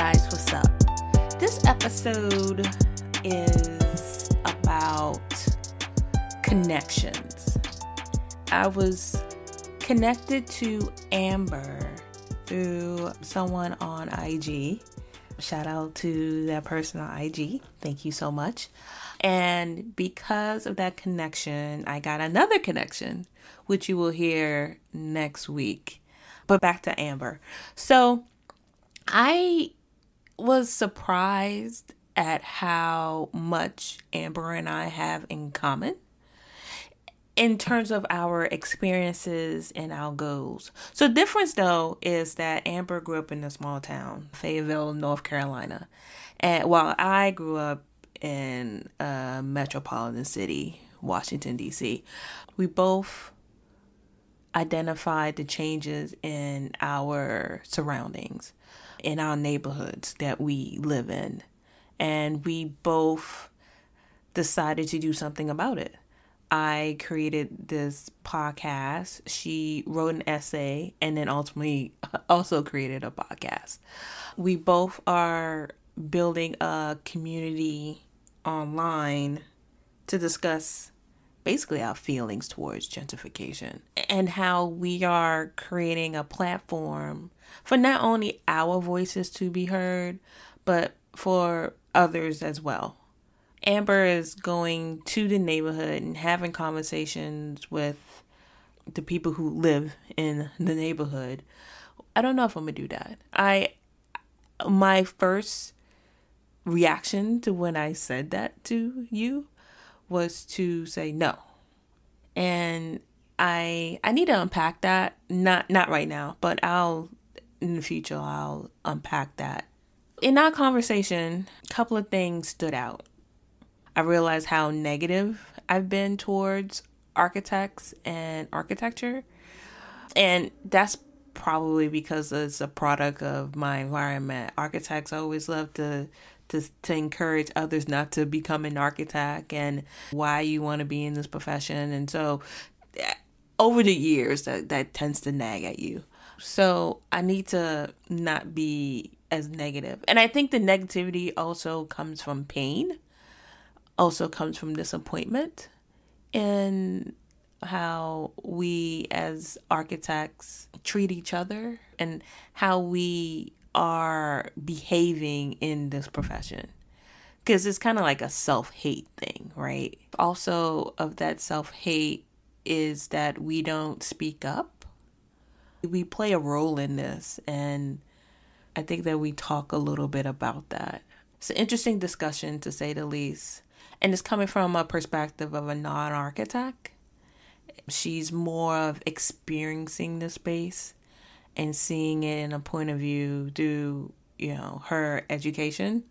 guys, what's up? This episode is about connections. I was connected to Amber through someone on IG. Shout out to that person on IG. Thank you so much. And because of that connection, I got another connection, which you will hear next week. But back to Amber. So I was surprised at how much Amber and I have in common in terms of our experiences and our goals. So the difference though is that Amber grew up in a small town, Fayetteville, North Carolina. And while I grew up in a metropolitan city, Washington D.C., we both identified the changes in our surroundings, in our neighborhoods that we live in. And we both decided to do something about it. I created this podcast. She wrote an essay and then ultimately also created a podcast. We both are building a community online to discuss basically our feelings towards gentrification and how we are creating a platform for not only our voices to be heard, but for others as well. Amber is going to the neighborhood and having conversations with the people who live in the neighborhood. I don't know if I'm gonna do that. I my first reaction to when I said that to you was to say no. And I I need to unpack that. Not not right now, but I'll in the future I'll unpack that. In our conversation, a couple of things stood out. I realized how negative I've been towards architects and architecture. And that's probably because it's a product of my environment. Architects always love to to to encourage others not to become an architect and why you want to be in this profession. And so eh, over the years that that tends to nag at you. So I need to not be as negative. And I think the negativity also comes from pain also comes from disappointment in how we as architects treat each other and how we are behaving in this profession. Because it's kind of like a self-hate thing right? Also of that self-hate is that we don't speak up. We play a role in this and i think that we talk a little bit about that. It's an interesting discussion to say the least. And it's coming from a perspective of a non architect. She's more of experiencing the space and seeing it in a point of view through, you know, her education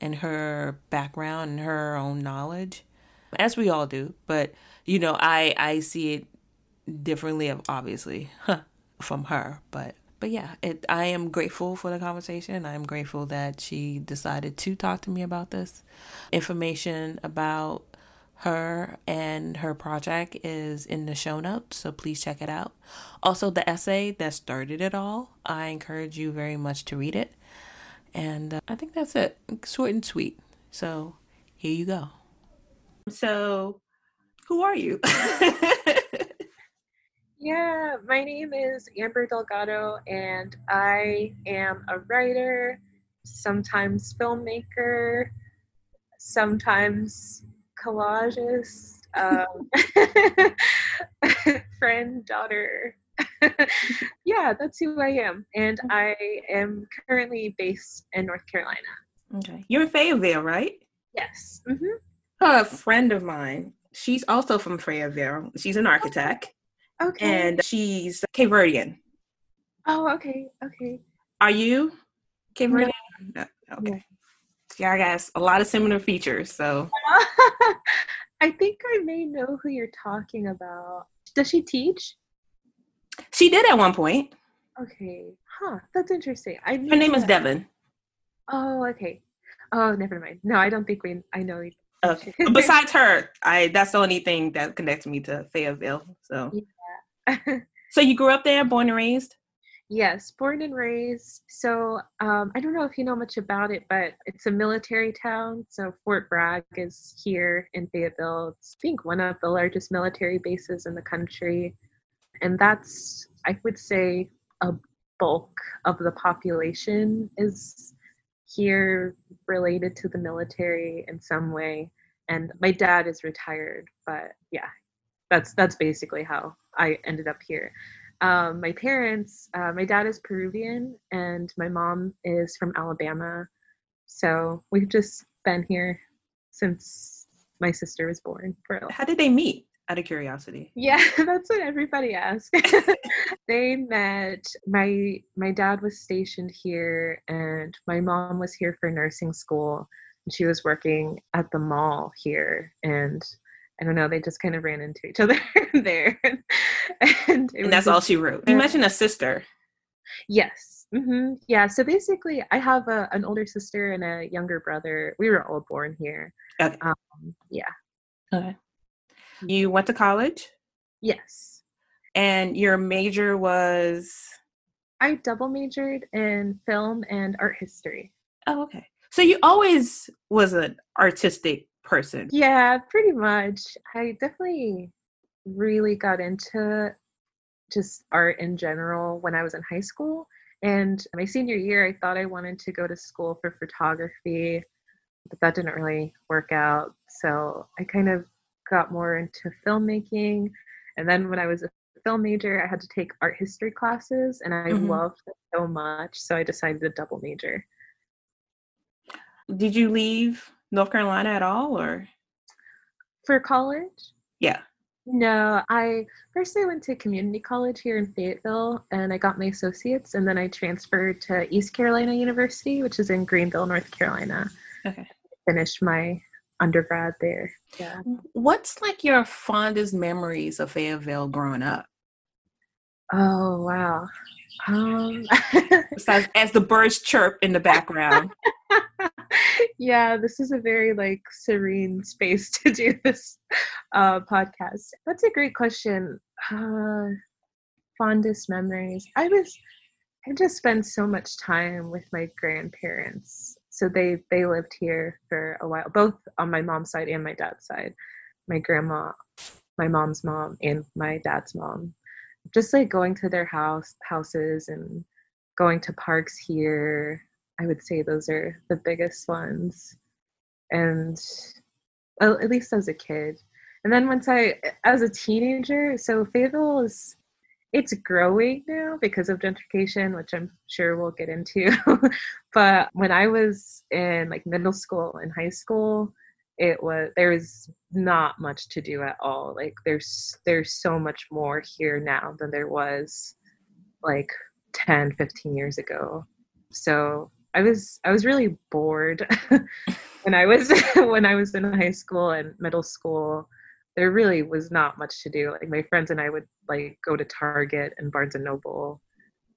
and her background and her own knowledge, as we all do. But, you know, I, I see it differently, obviously, from her. But but yeah, it, I am grateful for the conversation. I am grateful that she decided to talk to me about this. Information about her and her project is in the show notes, so please check it out. Also, the essay that started it all, I encourage you very much to read it. And uh, I think that's it. Short and sweet. So here you go. So, who are you? Yeah, my name is Amber Delgado, and I am a writer, sometimes filmmaker, sometimes collagist, um, friend, daughter. yeah, that's who I am. And I am currently based in North Carolina. Okay. You're in Fayetteville, right? Yes. Mm-hmm. A friend of mine, she's also from Fayetteville. She's an architect. Okay. And she's Cape Verdean. Oh, okay. Okay. Are you Cape Verdean? No. no. Okay. Yeah, I guess a lot of similar features. So I think I may know who you're talking about. Does she teach? She did at one point. Okay. Huh. That's interesting. I Her name that. is Devin. Oh, okay. Oh, never mind. No, I don't think we I know Okay. Oh, besides her, I that's the only thing that connects me to Fayetteville. So yeah. so you grew up there, born and raised? Yes, born and raised. So um, I don't know if you know much about it, but it's a military town. So Fort Bragg is here in Fayetteville. It's, I think, one of the largest military bases in the country. And that's, I would say, a bulk of the population is here related to the military in some way. And my dad is retired, but yeah, that's that's basically how I ended up here um, my parents, uh, my dad is Peruvian and my mom is from Alabama. So we've just been here since my sister was born. For How did they meet? Out of curiosity. Yeah, that's what everybody asks. they met. My my dad was stationed here, and my mom was here for nursing school. And she was working at the mall here, and I don't know, they just kind of ran into each other there. and, and that's just, all she wrote. You mentioned a sister. Yes. Mm-hmm. Yeah. So basically, I have a, an older sister and a younger brother. We were all born here. Okay. Um, yeah. Okay. You went to college? Yes. And your major was? I double majored in film and art history. Oh, okay. So you always was an artistic person. Yeah, pretty much. I definitely really got into just art in general when I was in high school. And my senior year, I thought I wanted to go to school for photography, but that didn't really work out. So I kind of got more into filmmaking. And then when I was a film major, I had to take art history classes, and I mm-hmm. loved it so much. So I decided to double major. Did you leave North Carolina at all or for college? Yeah. No, I first I went to community college here in Fayetteville and I got my associates and then I transferred to East Carolina University, which is in Greenville, North Carolina. Okay. Finished my undergrad there. Yeah. What's like your fondest memories of Fayetteville growing up? Oh wow. Um Besides as the birds chirp in the background. yeah, this is a very like serene space to do this uh, podcast. That's a great question. Uh, fondest memories. I was I just spent so much time with my grandparents. So they they lived here for a while, both on my mom's side and my dad's side. My grandma, my mom's mom, and my dad's mom. Just like going to their house houses and going to parks here I would say those are the biggest ones. And well, at least as a kid. And then once I, as a teenager, so Fayetteville is, it's growing now because of gentrification, which I'm sure we'll get into. but when I was in like middle school and high school, it was there was not much to do at all. Like there's there's so much more here now than there was like 10, 15 years ago. So I was I was really bored when I was when I was in high school and middle school. There really was not much to do. Like my friends and I would like go to Target and Barnes and Noble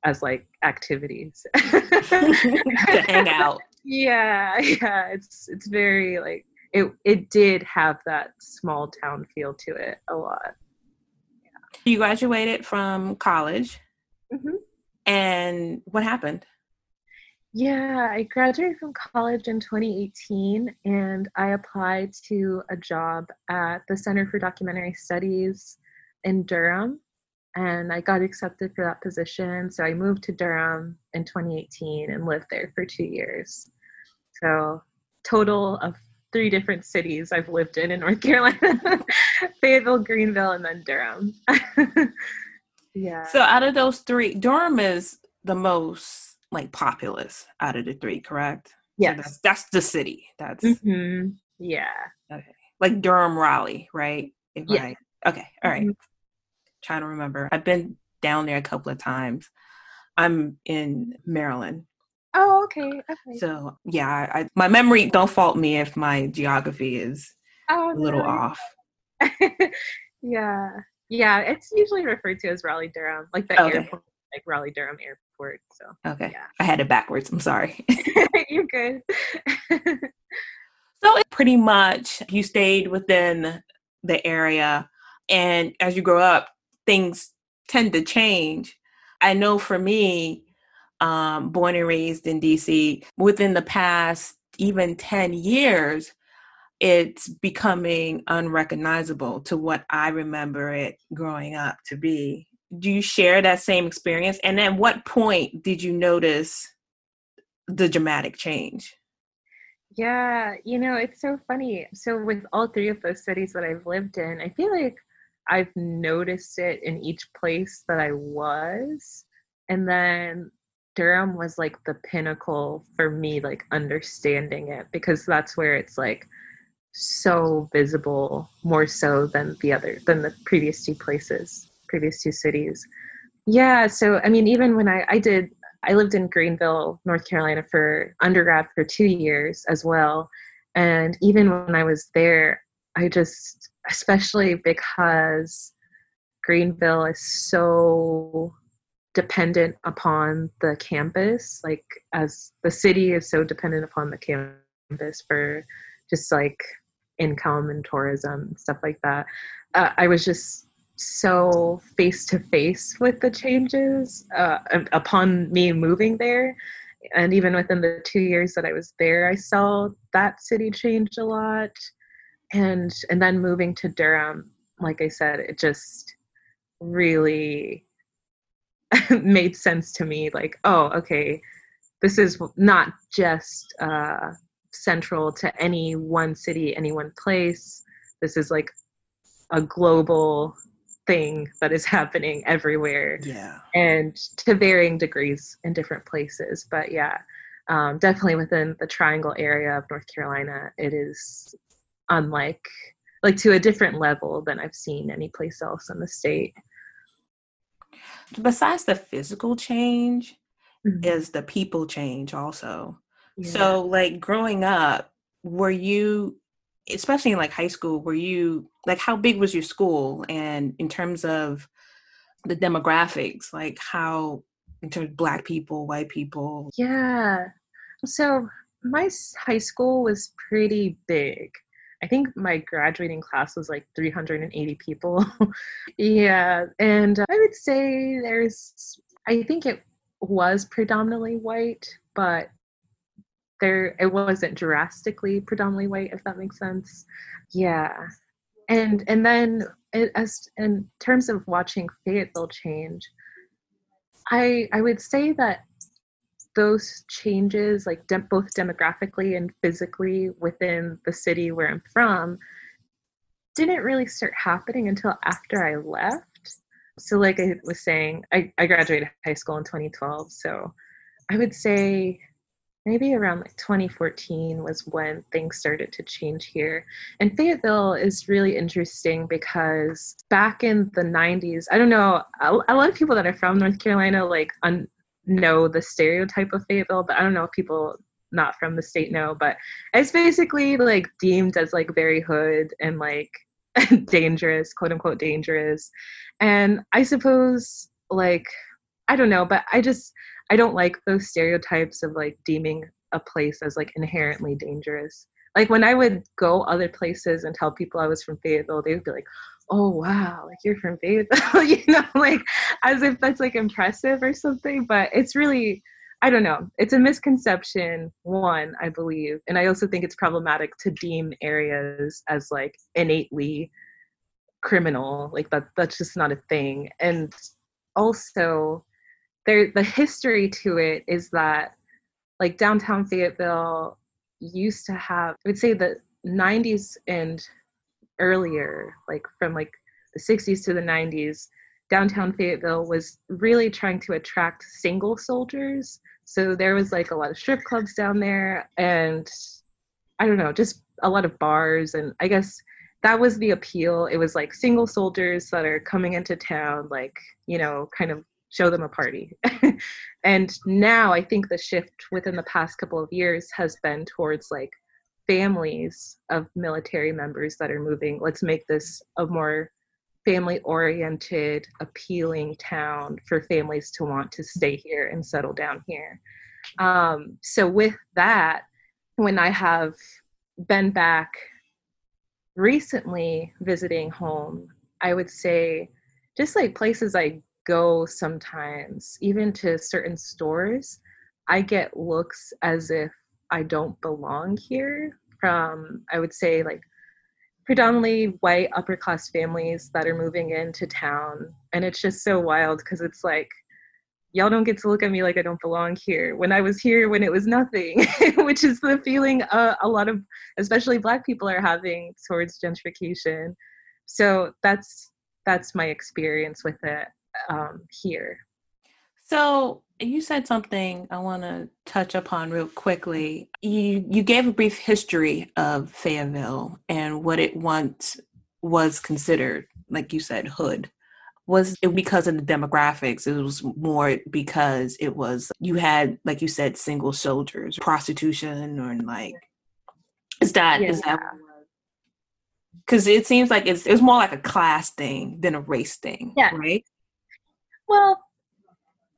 as like activities to hang out. Yeah, yeah. It's it's very like it it did have that small town feel to it a lot. Yeah. You graduated from college. Mm-hmm. And what happened? Yeah, I graduated from college in 2018 and I applied to a job at the Center for Documentary Studies in Durham and I got accepted for that position. So I moved to Durham in 2018 and lived there for two years. So, total of three different cities I've lived in in North Carolina Fayetteville, Greenville, and then Durham. yeah. So, out of those three, Durham is the most like populous out of the three, correct? Yeah, so that's, that's, the city. That's mm-hmm. yeah. Okay, like Durham, Raleigh, right? If yeah. I, okay, all right. mm-hmm. Trying to remember. I've been down there a couple of times. I'm in Maryland. Oh, okay. Okay. So yeah, I, my memory. Don't fault me if my geography is oh, a little no. off. yeah, yeah. It's usually referred to as Raleigh Durham, like the okay. airport, like Raleigh Durham Airport So okay, yeah. I had it backwards. I'm sorry. You're good. so pretty much you stayed within the area, and as you grow up, things tend to change. I know for me, um, born and raised in DC, within the past even 10 years, it's becoming unrecognizable to what I remember it growing up to be. Do you share that same experience? And at what point did you notice the dramatic change? Yeah, you know, it's so funny. So, with all three of those cities that I've lived in, I feel like I've noticed it in each place that I was. And then Durham was like the pinnacle for me, like understanding it, because that's where it's like so visible, more so than the other, than the previous two places, previous two cities. Yeah, so I mean, even when I, I did I lived in Greenville, North Carolina for undergrad for two years as well. And even when I was there, I just, especially because Greenville is so dependent upon the campus, like as the city is so dependent upon the campus for just like income and tourism and stuff like that. Uh, I was just so face to face with the changes uh, upon me moving there. And even within the two years that I was there, I saw that city change a lot. And and then moving to Durham, like I said, it just really made sense to me. Like, oh, okay, this is not just uh, central to any one city, any one place. This is like a global thing that is happening everywhere. Yeah. And to varying degrees in different places. But yeah, um, definitely within the triangle area of North Carolina, it is unlike, like to a different level than I've seen any place else in the state. Besides the physical change, mm-hmm. is the people change also. Yeah. So, like growing up, were you especially in like high school were you like how big was your school? And in terms of the demographics like how in terms of black people white people? Yeah. So my high school was pretty big. I think my graduating class was like 380 people. Yeah. And i would say there's i think it was predominantly white but there it wasn't drastically predominantly white if that makes sense. Yeah. And and then it, as in terms of watching fayetteville change i i would say that those changes like de- both demographically and physically within the city where i'm from didn't really start happening until after i left. So like i was saying i, I graduated high school in 2012 so i would say maybe around like 2014 was when things started to change here. And Fayetteville is really interesting because back in the 90s, I don't know, a, lot of people that are from North Carolina like un- know the stereotype of Fayetteville, but I don't know if people not from the state know, but it's basically like deemed as like very hood and like dangerous, quote unquote dangerous. And I suppose like I don't know, but I just I don't like those stereotypes of like deeming a place as like inherently dangerous. Like when I would go other places and tell people I was from Fayetteville, they would be like, "Oh wow, like you're from Fayetteville," you know, like as if that's like impressive or something. But it's really, I don't know. It's a misconception. One, I believe, and I also think it's problematic to deem areas as like innately criminal. Like that, that's just not a thing. And also, there the history to it is that like downtown Fayetteville used to have I would say the 90s and earlier like from like the 60s to the 90s downtown Fayetteville was really trying to attract single soldiers. So there was like a lot of strip clubs down there and I don't know just a lot of bars. And I guess that was the appeal. It was like single soldiers that are coming into town like you know kind of show them a party. and now I think the shift within the past couple of years has been towards like families of military members that are moving. Let's make this a more family oriented, appealing town for families to want to stay here and settle down here. Um, so, with that, when I have been back recently visiting home, I would say just like places I go sometimes, even to certain stores, I get looks as if I don't belong here from, I would say, like predominantly white upper class families that are moving into town. And it's just so wild because it's like, y'all don't get to look at me like I don't belong here when I was here when it was nothing, which is the feeling uh, a lot of, especially Black people, are having towards gentrification. So that's that's my experience with it um, here. So you said something I want to touch upon real quickly. You you gave a brief history of Fayetteville and what it once was considered, like you said, hood. Was it because of the demographics? It was more because it was you had, like you said, single soldiers, prostitution, or like is that yeah. is that because it seems like it's it's more like a class thing than a race thing, yeah. right? Well,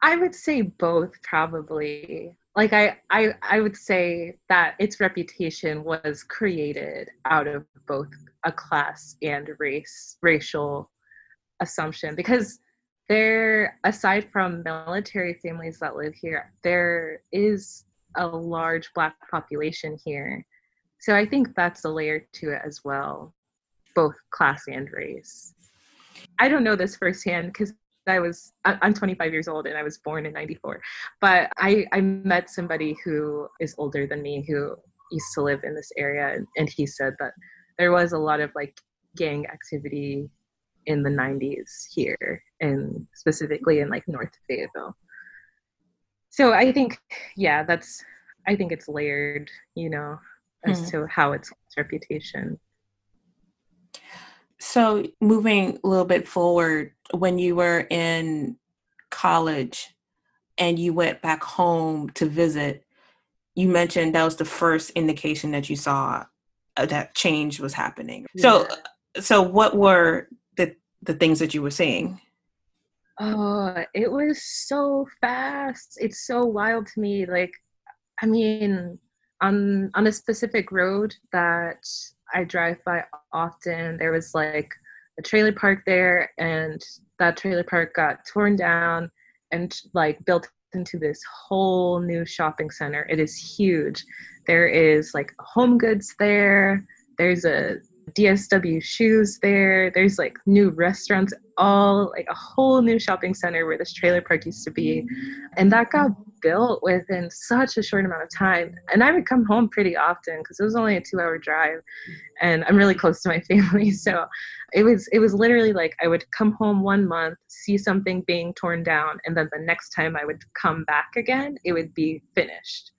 I would say both probably. Like I, I I would say that its reputation was created out of both a class and race racial assumption because there aside from military families that live here, there is a large black population here. So I think that's a layer to it as well, both class and race. I don't know this firsthand because I was I'm 25 years old and I was born in 94. But I I met somebody who is older than me who used to live in this area and, he said that there was a lot of like gang activity in the 90s here and specifically in like North Fayetteville. So I think yeah, that's I think it's layered, you know, as hmm. to how it's reputation. So, moving a little bit forward, when you were in college and you went back home to visit, you mentioned that was the first indication that you saw uh, that change was happening. Yeah. So, so what were the the things that you were seeing? Oh, it was so fast. It's so wild to me. Like, I mean, on on a specific road that I drive by often. There was like a trailer park there, and that trailer park got torn down and like built into this whole new shopping center. It is huge. There is like home goods there. There's a DSW shoes there. There's like new restaurants, all like a whole new shopping center where this trailer park used to be. And that got built within such a short amount of time. And I would come home pretty often because it was only a two hour drive and I'm really close to my family. So it was it was literally like I would come home one month, see something being torn down, and then the next time I would come back again, it would be finished.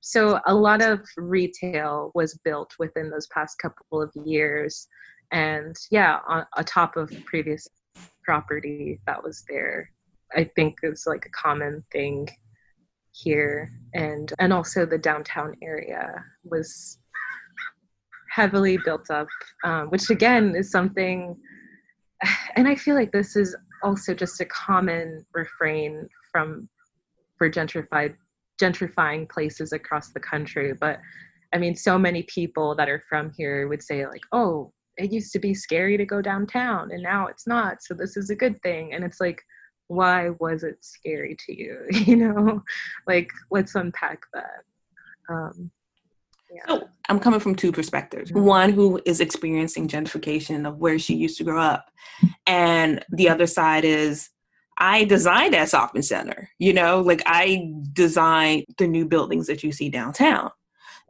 So a lot of retail was built within those past couple of years. And yeah, on, on top of previous property that was there. I think it's like a common thing here and and also the downtown area was heavily built up um, which again is something and i feel like this is also just a common refrain from for gentrified gentrifying places across the country but i mean so many people that are from here would say like oh it used to be scary to go downtown and now it's not so this is a good thing and it's like why was it scary to you you know like let's unpack that um yeah. So I'm coming from two perspectives. Mm-hmm. One who is experiencing gentrification of where she used to grow up, and the other side is I designed that shopping center. You know, like I designed the new buildings that you see downtown,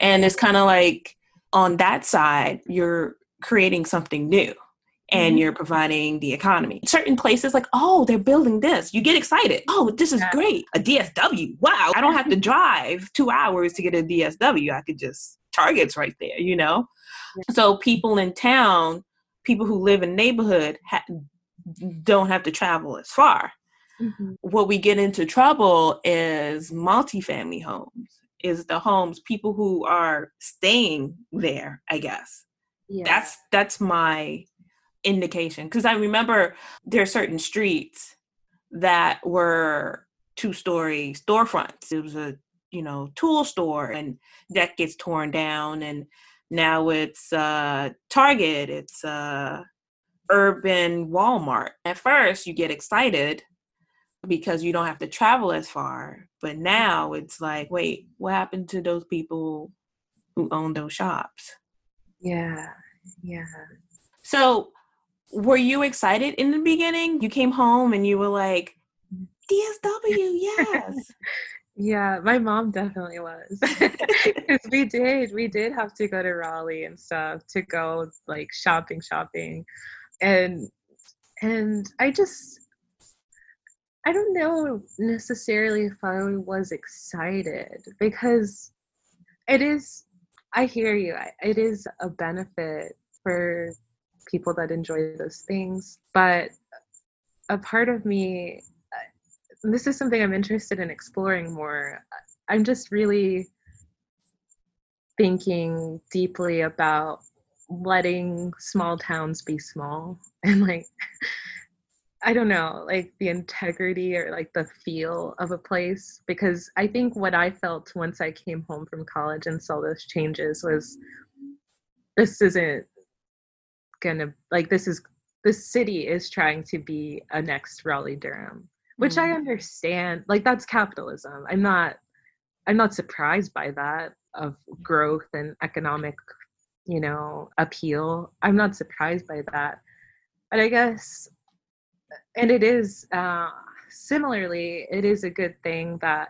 and it's kind of like on that side you're creating something new and mm-hmm. you're providing the economy. Certain places like, oh, they're building this. You get excited. Oh, this is great. A DSW. Wow. I don't have to drive two hours to get a DSW. I could just Target's right there, you know? Yeah. So people in town, people who live in neighborhood ha- don't have to travel as far. Mm-hmm. What we get into trouble is multifamily homes, is the homes, people who are staying there, I guess. Yeah. That's that's my indication because I remember there are certain streets that were two story storefronts. It was a you know tool store and that gets torn down and now it's uh Target, it's uh urban Walmart. At first you get excited because you don't have to travel as far. But now it's like, wait, what happened to those people who own those shops? Yeah. Yeah. So, were you excited in the beginning? You came home and you were like, DSW, yes. yeah, my mom definitely was. Because we did, we did have to go to Raleigh and stuff to go like shopping, shopping. And and I just I don't know necessarily if I was excited because it is I hear you. It is a benefit for people that enjoy those things, but a part of me uh, this is something I'm interested in exploring more. I'm just really thinking deeply about letting small towns be small and like I don't know, like the integrity or like the feel of a place. Because I think what I felt once I came home from college and saw those changes was this isn't gonna, like, this is, the city is trying to be a next Raleigh Durham which mm. i understand like that's capitalism. I'm not i'm not surprised by that of growth and economic you know appeal. I'm not surprised by that. But i guess and it is uh similarly it is a good thing that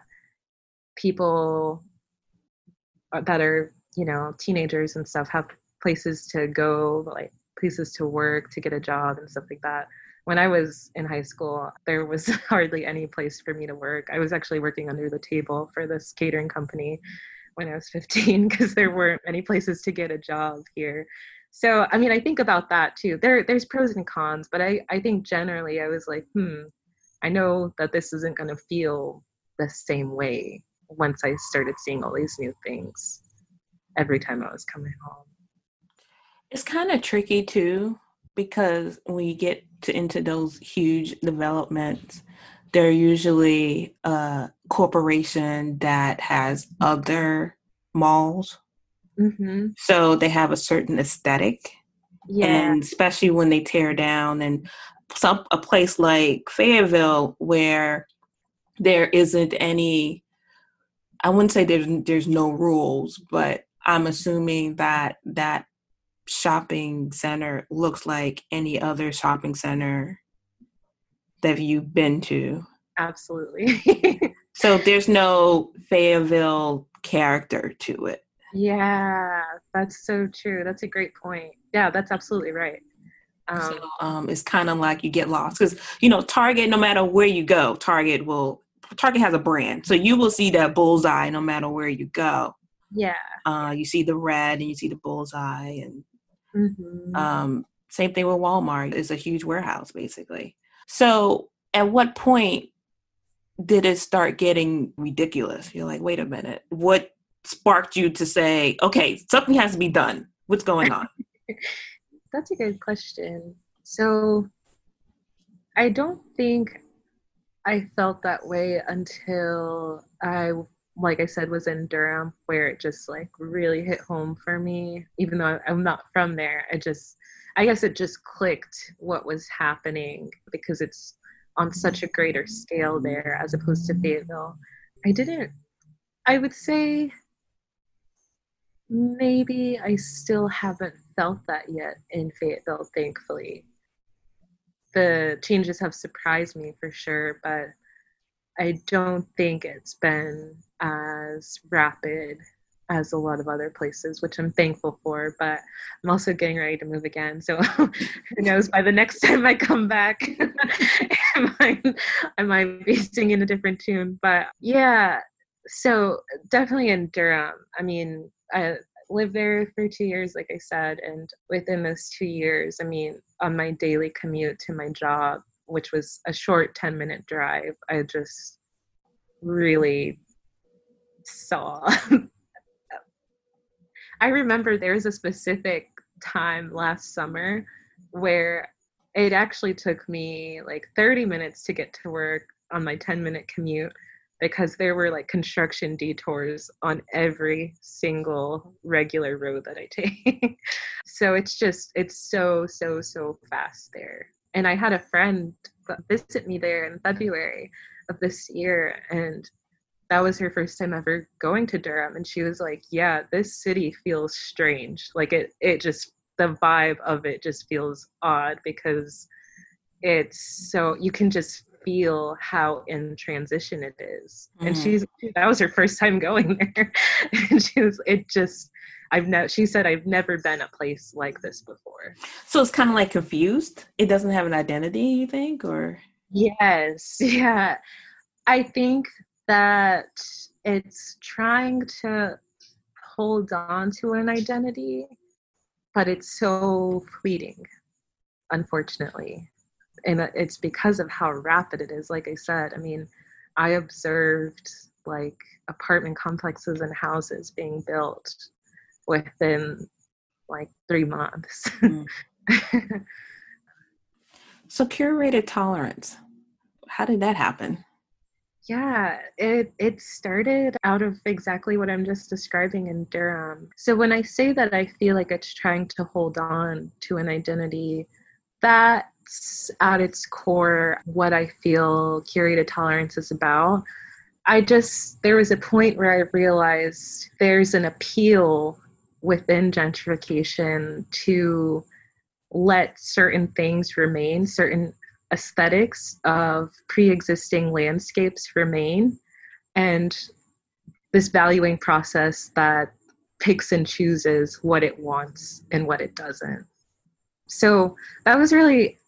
people that are you know teenagers and stuff have places to go like places to work to get a job and stuff like that when I was in high school, there was hardly any place for me to work. I was actually working under the table for this catering company when I was 15 because there weren't many places to get a job here. So, I mean, I think about that too. There, there's pros and cons, but I, I think generally I was like, hmm, I know that this isn't going to feel the same way once I started seeing all these new things every time I was coming home. It's kind of tricky too because when you get to into those huge developments, they're usually a corporation that has other malls. Mm-hmm. So they have a certain aesthetic. Yeah. And especially when they tear down and some a place like Fayetteville where there isn't any I wouldn't say there's there's no rules, but I'm assuming that that shopping center looks like any other shopping center that you've been to. Absolutely. so there's no Fayetteville character to it. Yeah, that's so true. That's a great point. Yeah, that's absolutely right. Um, so um, it's kind of like you get lost because you know Target. No matter where you go, Target will Target has a brand, so you will see that bullseye no matter where you go. Yeah. Uh, you see the red and you see the bullseye, and Mm-hmm. Um, same thing with Walmart is a huge warehouse basically. So at what point did it start getting ridiculous? You're like, wait a minute, what sparked you to say, okay, something has to be done? What's going on? That's a good question. So I don't think I felt that way until I like I said, was in Durham, where it just like really hit home for me. Even though I'm not from there, I just, I guess it just clicked what was happening because it's on such a greater scale there as opposed to Fayetteville. I didn't, I would say maybe I still haven't felt that yet in Fayetteville, thankfully. The changes have surprised me for sure, but I don't think it's been as rapid as a lot of other places, which I'm thankful for. But I'm also getting ready to move again. So who knows, by the next time I come back, I, might, I might be singing a different tune. But yeah, so definitely in Durham. I mean, I lived there for two years, like I said. And within those two years, I mean, on my daily commute to my job, which was a short 10 minute drive, I just really saw. I remember there was a specific time last summer where it actually took me like 30 minutes to get to work on my 10 minute commute because there were like construction detours on every single regular road that I take. so it's just, it's so, so, so fast there and I had a friend visit me there in February of this year. And that was her first time ever going to Durham. And she was like, Yeah, this city feels strange. Like it, it just, the vibe of it just feels odd because it's so, you can just feel how in transition it is. Mm. And she's, that was her first time going there. and she was, it just, I've never, she said, I've never been a place like this before. So it's kind of like confused. It doesn't have an identity, you think, or? Yes. Yeah. I think that it's trying to hold on to an identity, but it's so fleeting, unfortunately. And it's because of how rapid it is. Like I said, I mean, I observed like apartment complexes and houses being built within like three months. Mm. so, curated tolerance, how did that happen? Yeah, it it started out of exactly what I'm just describing in Durham. So when I say that I feel like it's trying to hold on to an identity, that's at its core what I feel curated tolerance is about. I just there was a point where I realized there's an appeal within gentrification to let certain things remain, certain aesthetics of pre-existing landscapes remain and this valuing process that picks and chooses what it wants and what it doesn't. So that was really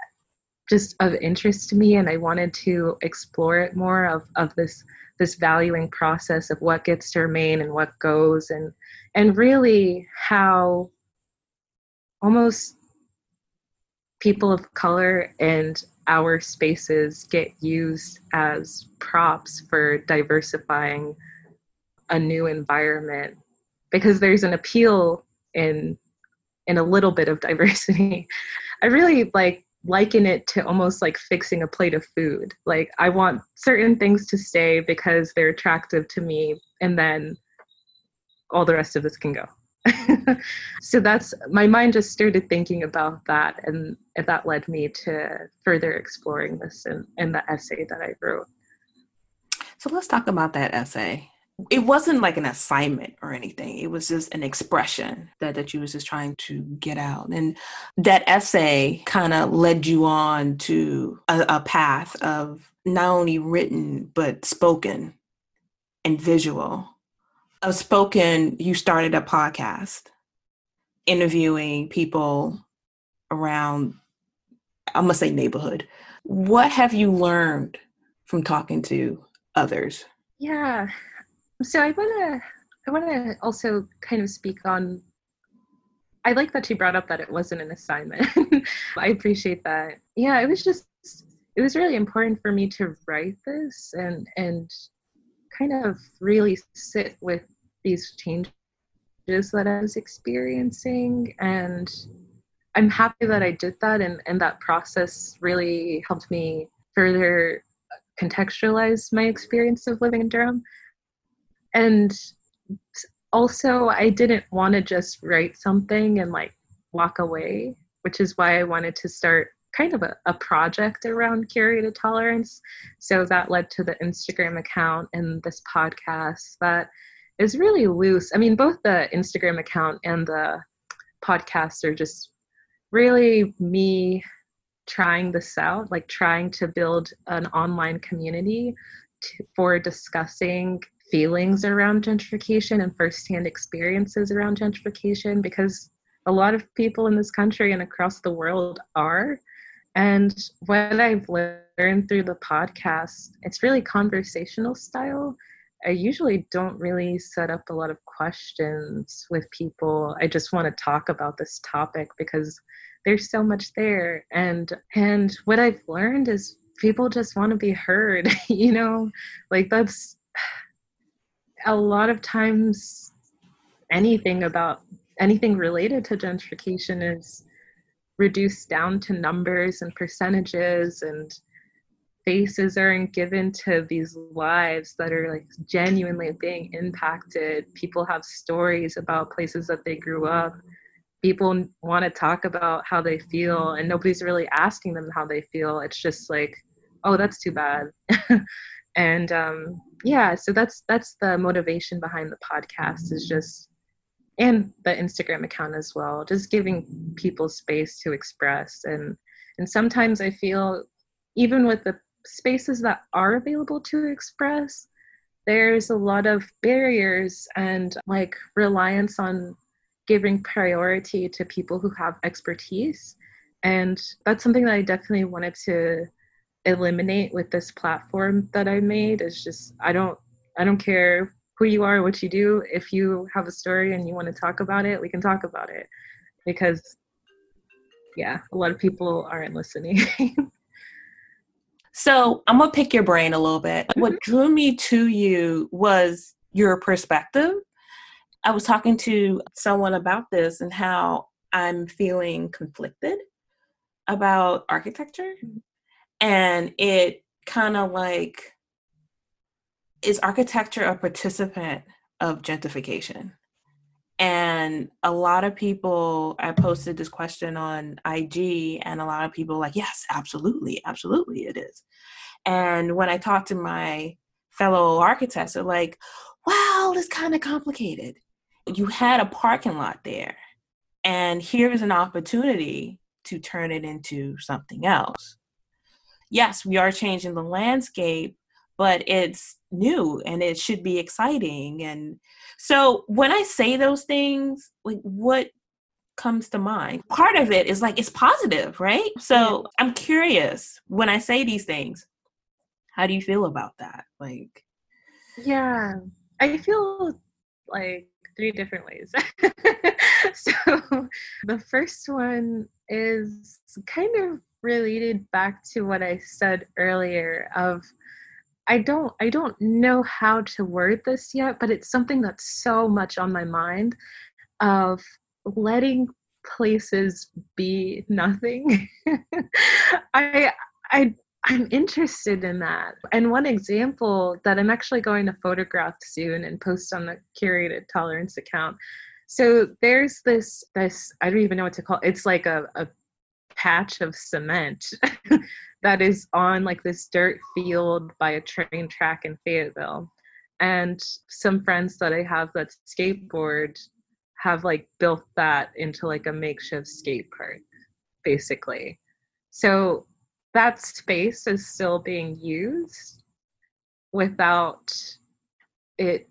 just of interest to me and i wanted to explore it more of, of this this valuing process of what gets to remain and what goes and and really how almost people of color and our spaces get used as props for diversifying a new environment because there's an appeal in in a little bit of diversity. I really like liken it to almost like fixing a plate of food. Like i want certain things to stay because they're attractive to me and then all the rest of this can go so that's my mind just started thinking about that and that led me to further exploring this in, in the essay that i wrote. So let's talk about that essay. It wasn't like an assignment or anything. It was just an expression that, that you was just trying to get out. And that essay kind of led you on to a, a path of not only written but spoken and visual. Of spoken, you started a podcast interviewing people around, I'm gonna say neighborhood. What have you learned from talking to others? Yeah. So I wanna I wanna also kind of speak on I like that you brought up that it wasn't an assignment. I appreciate that. Yeah, it was just it was really important for me to write this and and kind of really sit with these that I was experiencing. And I'm happy that I did that. And, and that process really helped me further contextualize my experience of living in Durham. And also, I didn't want to just write something and like walk away, which is why I wanted to start kind of a, a project around curated tolerance. So that led to the Instagram account and this podcast that is really loose. I mean, both the Instagram account and the podcast are just really me trying this out, like trying to build an online community to, for discussing feelings around gentrification and firsthand experiences around gentrification because a lot of people in this country and across the world are and what I've learned through the podcast, it's really conversational style. I usually don't really set up a lot of questions with people. I just want to talk about this topic because there's so much there. And and what I've learned is people just want to be heard, you know? Like that's a lot of times anything about anything related to gentrification is reduced down to numbers and percentages and faces aren't given to these lives that are like genuinely being impacted. People have stories about places that they grew up. People want to talk about how they feel and nobody's really asking them how they feel. It's just like oh that's too bad. And um yeah so that's that's the motivation behind the podcast is just and the instagram account as well just giving people space to express. And and sometimes i feel even with the spaces that are available to express there's a lot of barriers and like reliance on giving priority to people who have expertise. And that's something that i definitely wanted to eliminate with this platform that i made. Is just i don't i don't care who you are what you do. If you have a story and you want to talk about it we can talk about it. Because yeah a lot of people aren't listening so i'm gonna pick your brain a little bit what mm-hmm. drew me to you was your perspective i was talking to someone about this and how i'm feeling conflicted about architecture mm-hmm. and it kind of like is architecture a participant of gentrification and a lot of people i posted this question on ig and a lot of people like yes absolutely absolutely it is and when i talk to my fellow architects they're like well it's kind of complicated you had a parking lot there and here's an opportunity to turn it into something else. Yes, we are changing the landscape, but it's new and it should be exciting. And so when I say those things, like what comes to mind? Part of it is like it's positive, right? So I'm curious when I say these things, how do you feel about that? Like, yeah, I feel like three different ways. so the first one is kind of related back to what I said earlier of I don't I don't know how to word this yet, but it's something that's so much on my mind of letting places be nothing. I I I'm interested in that. And one example that I'm actually going to photograph soon and post on the curated tolerance account. So there's this this I don't even know what to call it. It's like a, a patch of cement that is on like this dirt field by a train track in Fayetteville. And some friends that I have that skateboard have like built that into like a makeshift skate park, basically. So that space is still being used without it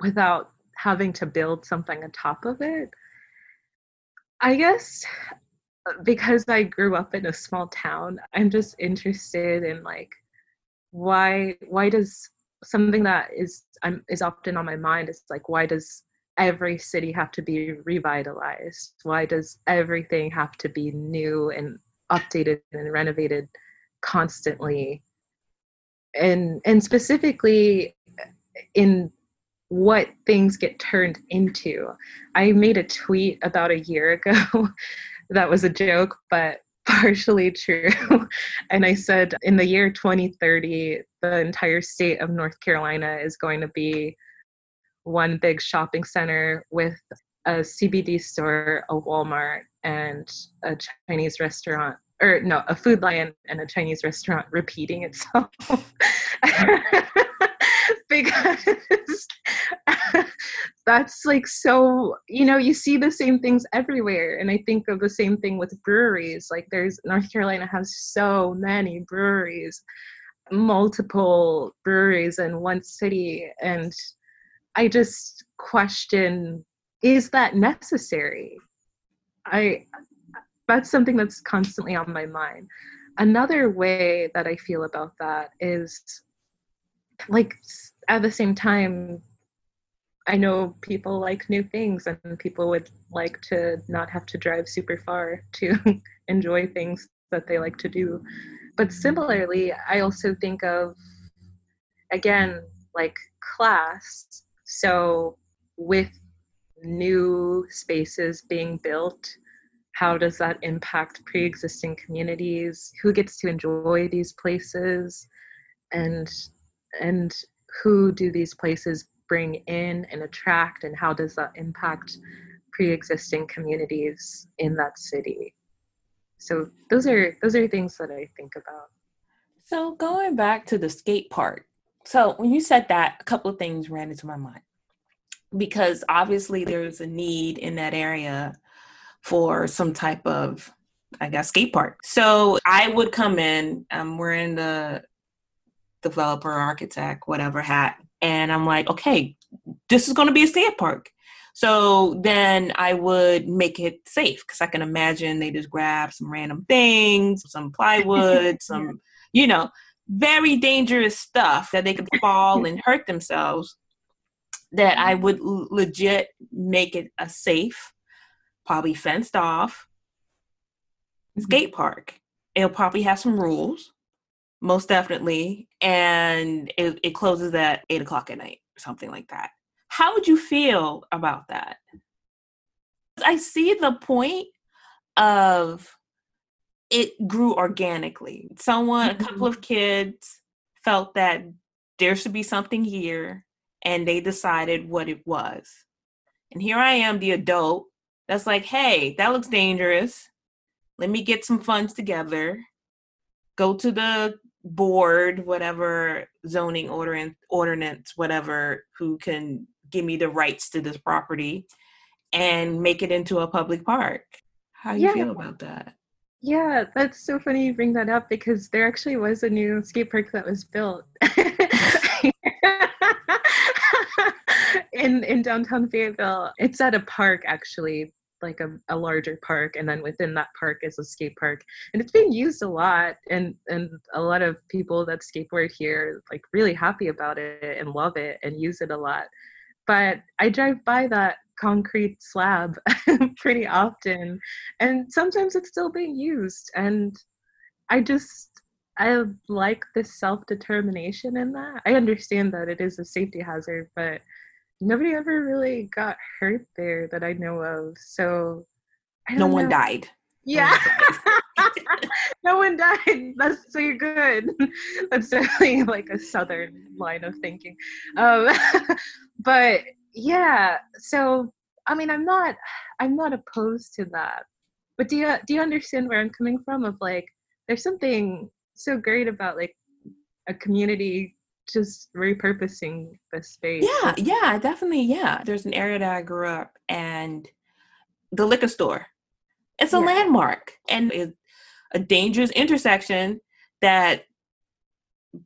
without having to build something on top of it i guess because i grew up in a small town i'm just interested in like why why does something that is um, is often on my mind is like why does every city have to be revitalized? Why does everything have to be new and updated and renovated constantly? And and specifically in what things get turned into. I made a tweet about a year ago that was a joke but partially true and i said in the year 2030 the entire state of north carolina is going to be one big shopping center with a cbd store a walmart and a Chinese restaurant, or no, a Food Lion and a Chinese restaurant repeating itself. because that's like so you know you see the same things everywhere. And i think of the same thing with breweries. Like there's north carolina has so many breweries multiple breweries in one city. And i just question is that necessary? I that's something that's constantly on my mind. Another way that I feel about that is like at the same time I know people like new things and people would like to not have to drive super far to enjoy things that they like to do. But similarly, I also think of again like class. So with new spaces being built how does that impact pre-existing communities who gets to enjoy these places and and who do these places bring in and attract and how does that impact pre-existing communities in that city so those are those are things that i think about So going back to the skate park. So when you said that, a couple of things ran into my mind. Because obviously there's a need in that area for some type of I guess skate park. So I would come in, um, I'm wearing the developer, architect, whatever hat, and I'm like, okay, this is going to be a skate park. So then I would make it safe because I can imagine they just grab some random things, some plywood, some, you know, very dangerous stuff that they could fall and hurt themselves. That I would l- legit make it a safe, probably fenced off mm-hmm. skate park. It'll probably have some rules, most definitely, and it, it closes at eight o'clock at night, or something like that. How would you feel about that? I see the point of it grew organically. Someone, mm-hmm. a couple of kids felt that there should be something here and they decided what it was. And here I am, the adult, that's like, hey, that looks dangerous. Let me get some funds together, go to the board, whatever zoning ordinance, ordinance, whatever, who can give me the rights to this property and make it into a public park. How do you yeah. feel about that? Yeah, that's so funny you bring that up because there actually was a new skate park that was built in in downtown Fayetteville. It's at a park actually, like a, a larger park, and then within that park is a skate park, and it's being used a lot. And and a lot of people that skateboard here like really happy about it and love it and use it a lot but I drive by that concrete slab pretty often and sometimes it's still being used and I just I like this self-determination in that. I understand that it is a safety hazard, but nobody ever really got hurt there that I know of. So no one died. Yeah. no one died. That's so you're good. That's definitely like a southern line of thinking. Um, but yeah, so I mean, I'm not, I'm not opposed to that. But do you do you understand where I'm coming from? Of like, there's something so great about like a community just repurposing the space. Yeah, yeah, definitely. Yeah, there's an area that I grew up, and the liquor store. It's a yeah. landmark, and it's a dangerous intersection that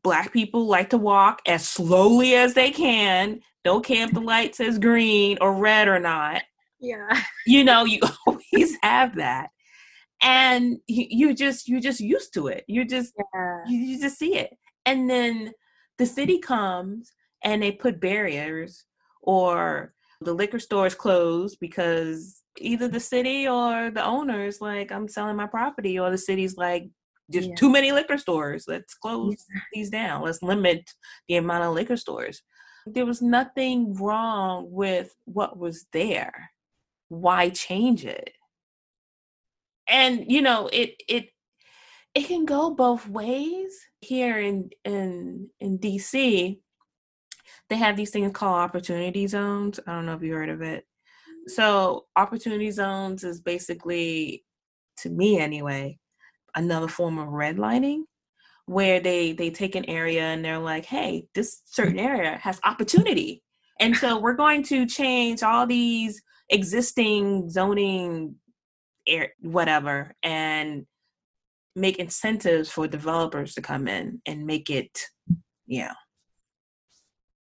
black people like to walk as slowly as they can don't care if the light says green or red or not yeah you know you always have that and you, you just you're just used to it you just yeah. you, you just see it and then the city comes and they put barriers or the liquor stores closed because either the city or the owners like i'm selling my property or the city's like there's yeah. too many liquor stores. Let's close yeah. these down. Let's limit the amount of liquor stores. There was nothing wrong with what was there. Why change it? And you know it it it can go both ways here in in in dc they have these things called opportunity zones. I don't know if you heard of it. So opportunity zones is basically to me anyway another form of redlining where they they take an area and they're like hey this certain area has opportunity. And so we're going to change all these existing zoning air whatever and make incentives for developers to come in and make it you know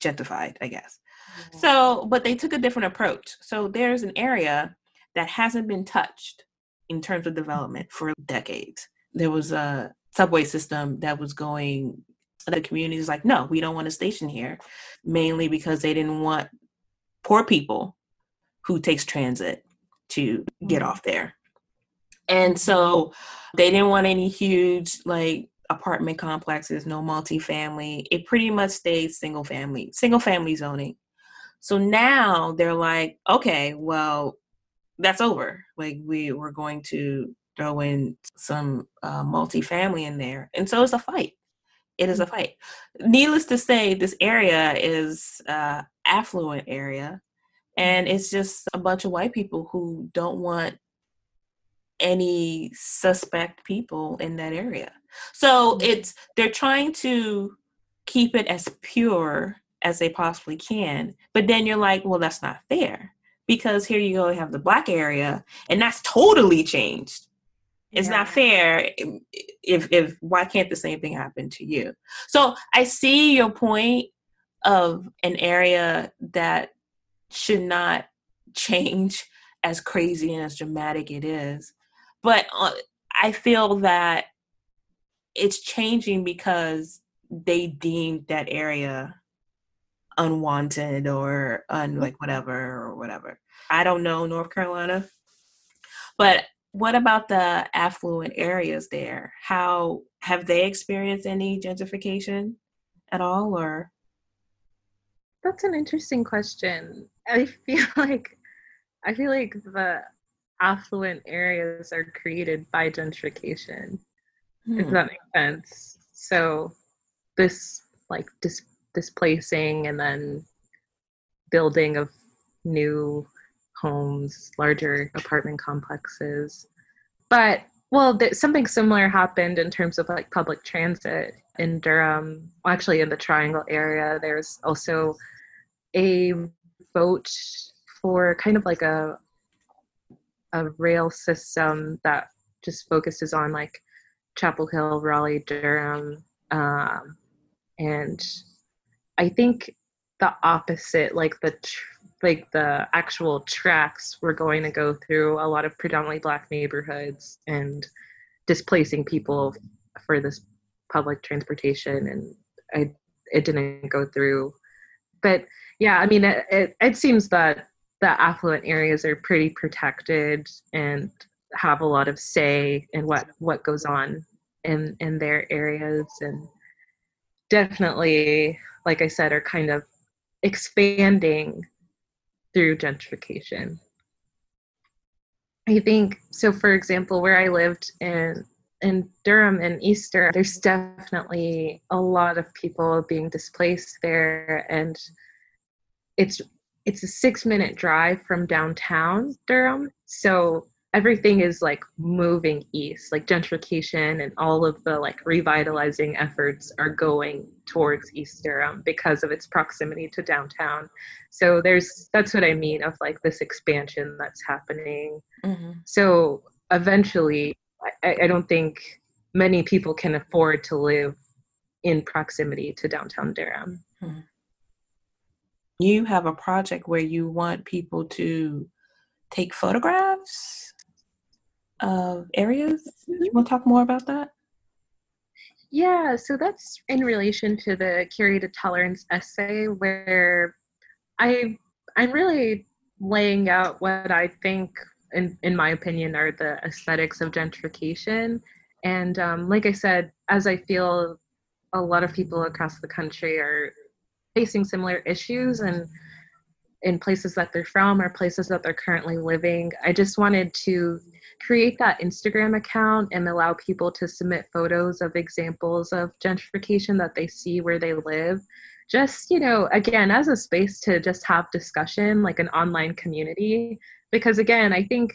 gentrified i guess mm-hmm. so but they took a different approach so there's an area that hasn't been touched in terms of development for decades there was a subway system that was going the community is like no we don't want a station here mainly because they didn't want poor people who takes transit to get mm-hmm. off there and so they didn't want any huge like apartment complexes no multifamily it pretty much stayed single family single family zoning so now they're like okay well that's over like we we're going to throw in some uh, multifamily in there. And so it's a fight. It is a fight. Needless to say, this area is uh, affluent area, and it's just a bunch of white people who don't want any suspect people in that area. So Mm-hmm. it's they're trying to keep it as pure as they possibly can. But then you're like, well, that's not fair because here you go, you have the black area, and that's totally changed. It's not fair if if why can't the same thing happen to you? So I see your point of an area that should not change as crazy and as dramatic it is. But uh, I feel that it's changing because they deemed that area unwanted or un like whatever or whatever. I don't know North Carolina. But what about the affluent areas there? How have they experienced any gentrification at all or That's an interesting question. I feel like I feel like the affluent areas are created by gentrification, if Hmm. that makes sense. So this like dis- displacing and then building of new homes, larger apartment complexes. But well, th- something similar happened in terms of like public transit in Durham. Actually, in the Triangle area, there's also a vote for kind of like a a rail system that just focuses on like Chapel Hill, Raleigh, Durham, um, and I think the opposite, like the tr- like the actual tracks, were going to go through a lot of predominantly black neighborhoods and displacing people for this public transportation, and I it didn't go through. But yeah, I mean, it, it, it seems that the affluent areas are pretty protected and have a lot of say in what what goes on in in their areas and definitely like i said are kind of expanding through gentrification. I think so for example where i lived in in durham and easter there's definitely a lot of people being displaced there and it's it's a six minute drive from downtown Durham. So everything is like moving east, like gentrification and all of the like revitalizing efforts are going towards East Durham because of its proximity to downtown. So there's that's what I mean of like this expansion that's happening. Mhm. So eventually, I, I don't think many people can afford to live in proximity to downtown Durham. You have a project where you want people to take photographs of areas. You want to talk more about that? Yeah, so that's in relation to the curated tolerance essay where I I'm really laying out what I think in in my opinion are the aesthetics of gentrification. And um, like I said, as I feel a lot of people across the country are facing similar issues and in places that they're from or places that they're currently living. I just wanted to create that Instagram account and allow people to submit photos of examples of gentrification that they see where they live. Just, you know, again, as a space to just have discussion, like an online community. Because again, I think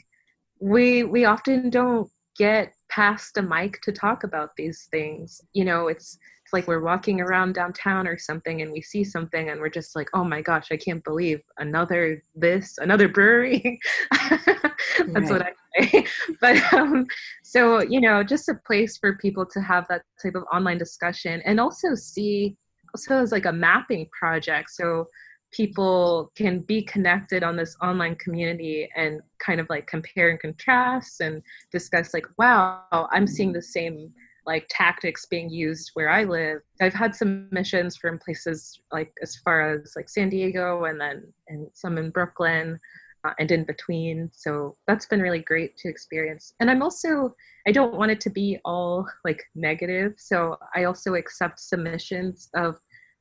we we often don't get past a mic to talk about these things. You know, it's like we're walking around downtown or something and we see something and we're just like, oh my gosh, I can't believe another this, another brewery. That's what I say. But um, so, you know, just a place for people to have that type of online discussion and also see, also as like a mapping project. So people can be connected on this online community and kind of like compare and contrast and discuss like, wow, I'm seeing the same like tactics being used where I live. I've had some missions from places like as far as like San Diego and then and some in Brooklyn uh, and in between. So that's been really great to experience. And I'm also I don't want it to be all like negative. So I also accept submissions of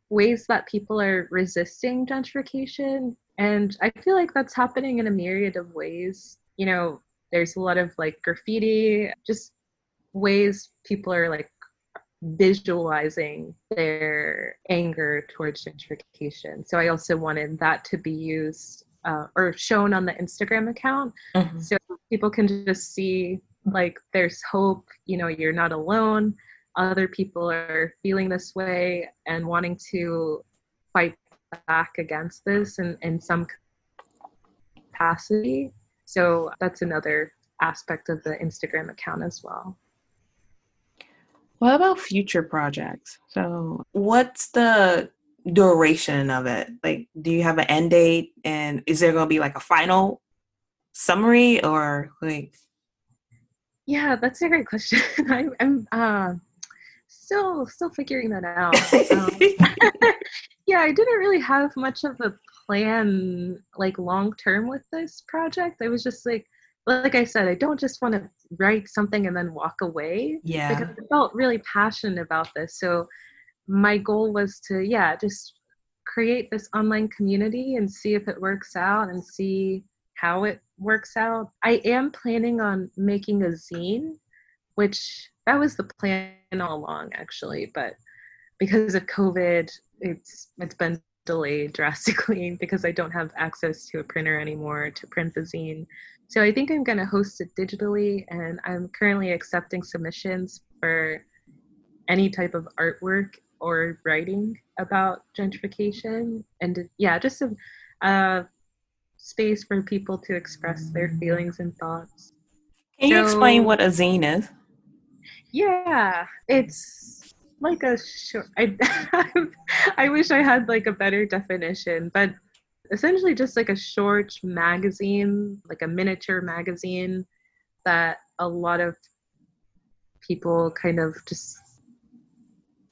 ways that people are resisting gentrification and I feel like that's happening in a myriad of ways. You know, there's a lot of like graffiti, just ways people are like visualizing their anger towards gentrification. So I also wanted that to be used uh, or shown on the Instagram account Mhm. so people can just see like there's hope you know you're not alone other people are feeling this way and wanting to fight back against this in, in some capacity so that's another aspect of the instagram account as well what about future projects so what's the duration of it like do you have an end date and is there going to be like a final summary or like yeah, that's a great question. I, am uh, still still figuring that out. Um, yeah, I didn't really have much of a plan like long term with this project. I was just like, like I said, I don't just want to write something and then walk away. Yeah, because I felt really passionate about this. So my goal was to yeah just create this online community and see if it works out and see how it works out. I am planning on making a zine, which that was the plan all along actually, but because of COVID, it's it's been delayed drastically because I don't have access to a printer anymore to print the zine. So I think I'm going to host it digitally and I'm currently accepting submissions for any type of artwork or writing about gentrification and yeah, just a, uh, space for people to express their feelings and thoughts. Can you explain what a zine is? Yeah, it's like a short. I I wish I had like a better definition, but essentially just like a short magazine, like a miniature magazine that a lot of people kind of just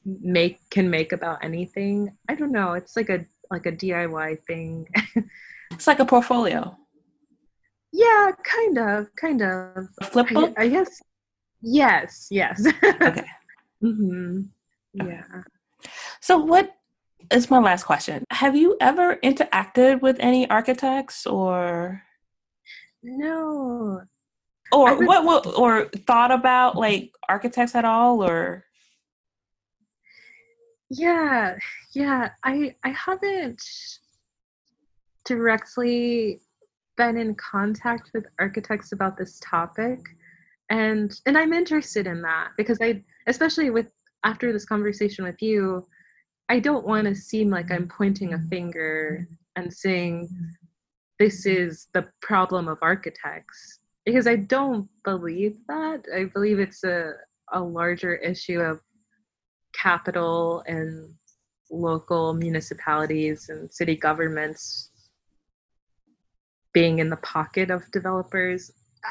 make can make about anything. I don't know. It's like a like a DIY thing. It's like a portfolio. Yeah, kind of, kind of. A flip book? I, I guess. Yes, yes. okay. hmm Yeah. So, what is my last question? Have you ever interacted with any architects or? No. Or what, what? Or thought about like architects at all, or? Yeah, yeah. I I haven't directly been in contact with architects about this topic and and i'm interested in that because i especially with after this conversation with you i don't want to seem like i'm pointing a finger and saying this is the problem of architects. Because i don't believe that. I believe it's a, a larger issue of capital and local municipalities and city governments being in the pocket of developers.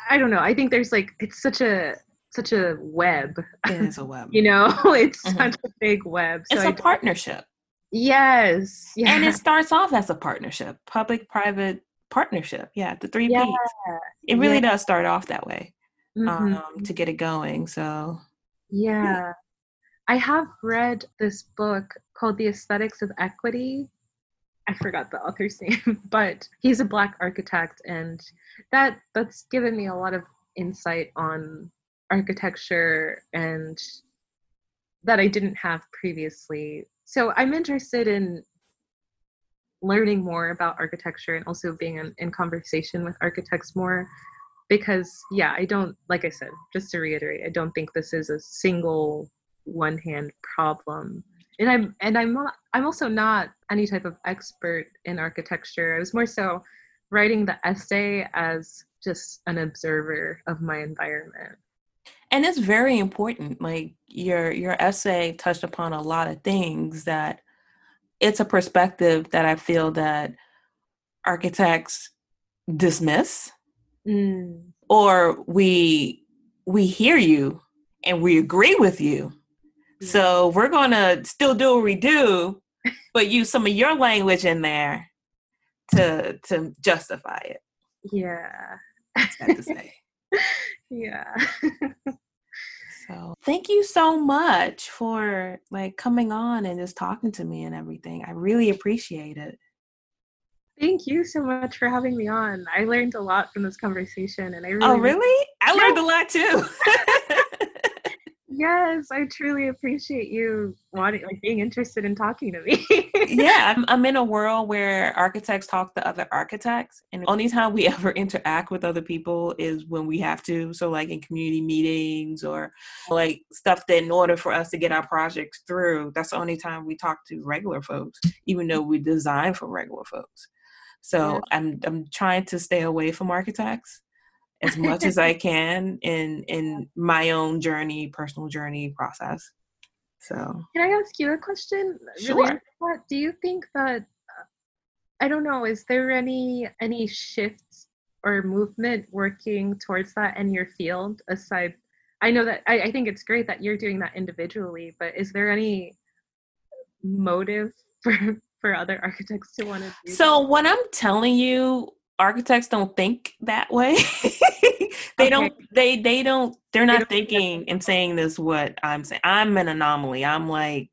I don't know. I think there's like it's such a such a web it is a web you know it's mm-hmm. such a big web so it's a partnership yes yeah. and it starts off as a partnership public private partnership yeah the three yeah. p's it really yeah. does start off that way mm-hmm. um, to get it going so yeah i have read this book called the aesthetics of equity I forgot the author's name, but he's a black architect, and that that's given me a lot of insight on architecture and that I didn't have previously. So I'm interested in learning more about architecture and also being in, in conversation with architects more because yeah i don't like i said just to reiterate i don't think this is a single one hand problem. And i'm and i'm not i'm also not any type of expert in architecture. I was more so writing the essay as just an observer of my environment and it's very important like your your essay touched upon a lot of things that it's a perspective that i feel that architects dismiss mm. or we we hear you and we agree with you so we're gonna still do what we do, but use some of your language in there to to justify it. Yeah. That's to say. yeah. so thank you so much for like coming on and just talking to me and everything. I really appreciate it. Thank you so much for having me on. I learned a lot from this conversation and I really Oh really? I learned a lot too. Yes, I truly appreciate you wanting, like, being interested in talking to me. yeah, I'm, I'm in a world where architects talk to other architects, and the only time we ever interact with other people is when we have to. So, like in community meetings or like stuff that in order for us to get our projects through, that's the only time we talk to regular folks, even though we design for regular folks. So, yeah. I'm I'm trying to stay away from architects as much as I can in in my own journey, personal journey process. So, can I ask you a question? Sure. Really, do you think that uh, I don't know? Is there any any shift or movement working towards that in your field? Aside, I know that I, I think it's great that you're doing that individually, but is there any motive for for other architects to want to do? So, that? what I'm telling you architects don't think that way. they okay. don't they they don't they're not thinking and saying this what I'm saying. I'm an anomaly. I'm like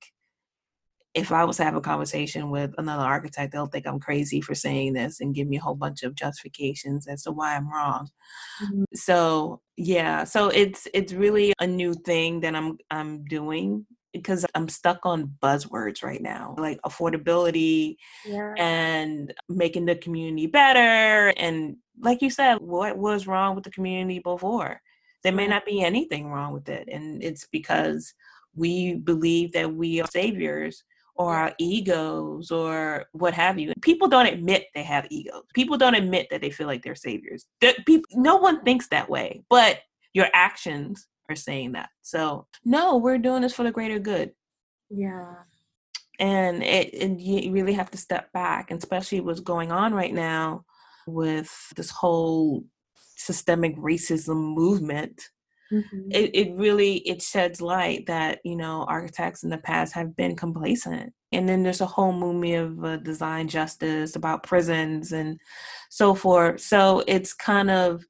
if I was to have a conversation with another architect, they'll think I'm crazy for saying this and give me a whole bunch of justifications as to why I'm wrong. Mm-hmm. So yeah, so it's it's really a new thing that I'm I'm doing because I'm stuck on buzzwords right now, like affordability yeah. and making the community better. And like you said, what was wrong with the community before? There may not be anything wrong with it. And it's because we believe that we are saviors or our egos or what have you. People don't admit they have egos. People don't admit that they feel like they're saviors. People, no one thinks that way, but your actions are saying that. So no, we're doing this for the greater good. Yeah. And it, and you really have to step back, and especially what's going on right now with this whole systemic racism movement. Mm-hmm. It, it really it sheds light that you know architects in the past have been complacent and then there's a whole movement of uh, design justice about prisons and so forth so it's kind of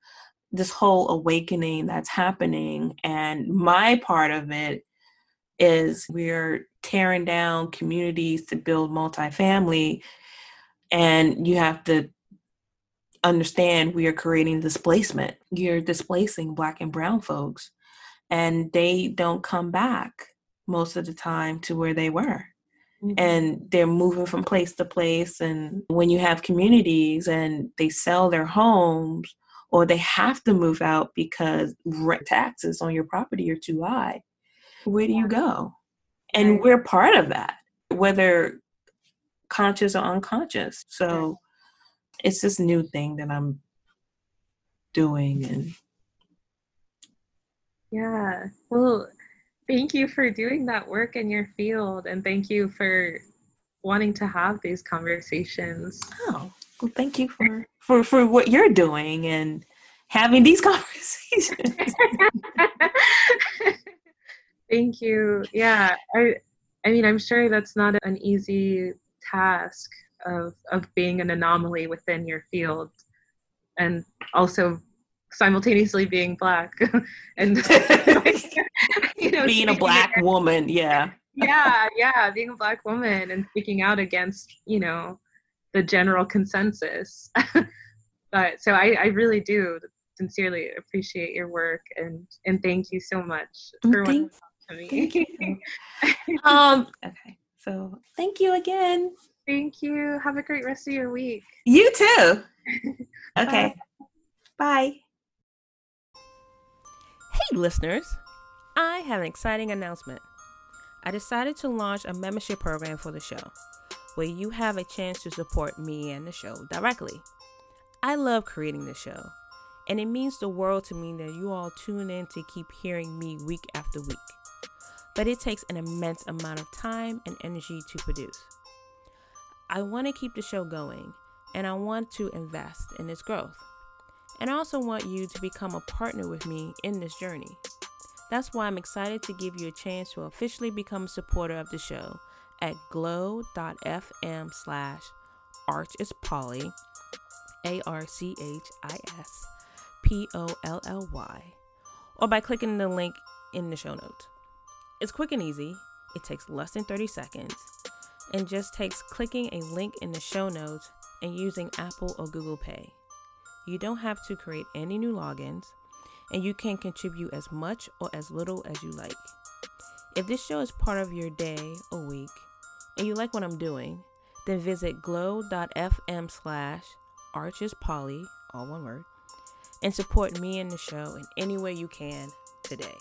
this whole awakening that's happening and my part of it is we're tearing down communities to build multifamily and you have to understand we are creating displacement you're displacing black and brown folks and they don't come back most of the time to where they were mm-hmm. and they're moving from place to place and when you have communities and they sell their homes or they have to move out because rent taxes on your property are too high. Where do you go? And we're part of that, whether conscious or unconscious. So it's this new thing that I'm doing and yeah. Well, thank you for doing that work in your field and thank you for wanting to have these conversations. Oh, well, thank you for for for what you're doing and having these conversations. thank you. Yeah, I I mean, I'm sure that's not an easy task of of being an anomaly within your field, and also simultaneously being black and you know being a black woman yeah yeah yeah being a black woman and speaking out against you know the general consensus. but so I, I really do sincerely appreciate your work and and thank you so much mm, for thank, to me. um okay. So thank you again. Thank you. Have a great rest of your week. You too. okay. Bye. Bye. Hey listeners. I have an exciting announcement. I decided to launch a membership program for the show where you have a chance to support me and the show directly. I love creating the show, and it means the world to me that you all tune in to keep hearing me week after week. But it takes an immense amount of time and energy to produce. I want to keep the show going, and I want to invest in its growth. And I also want you to become a partner with me in this journey. That's why I'm excited to give you a chance to officially become a supporter of the show at glow.fm slash arch is polly, A R C H I S P O L L Y, or by clicking the link in the show notes. It's quick and easy, it takes less than 30 seconds, and just takes clicking a link in the show notes and using Apple or Google Pay. You don't have to create any new logins, and you can contribute as much or as little as you like. If this show is part of your day or week and you like what I'm doing, then visit glow.fm slash archispolly, all one word, and support me and the show in any way you can today.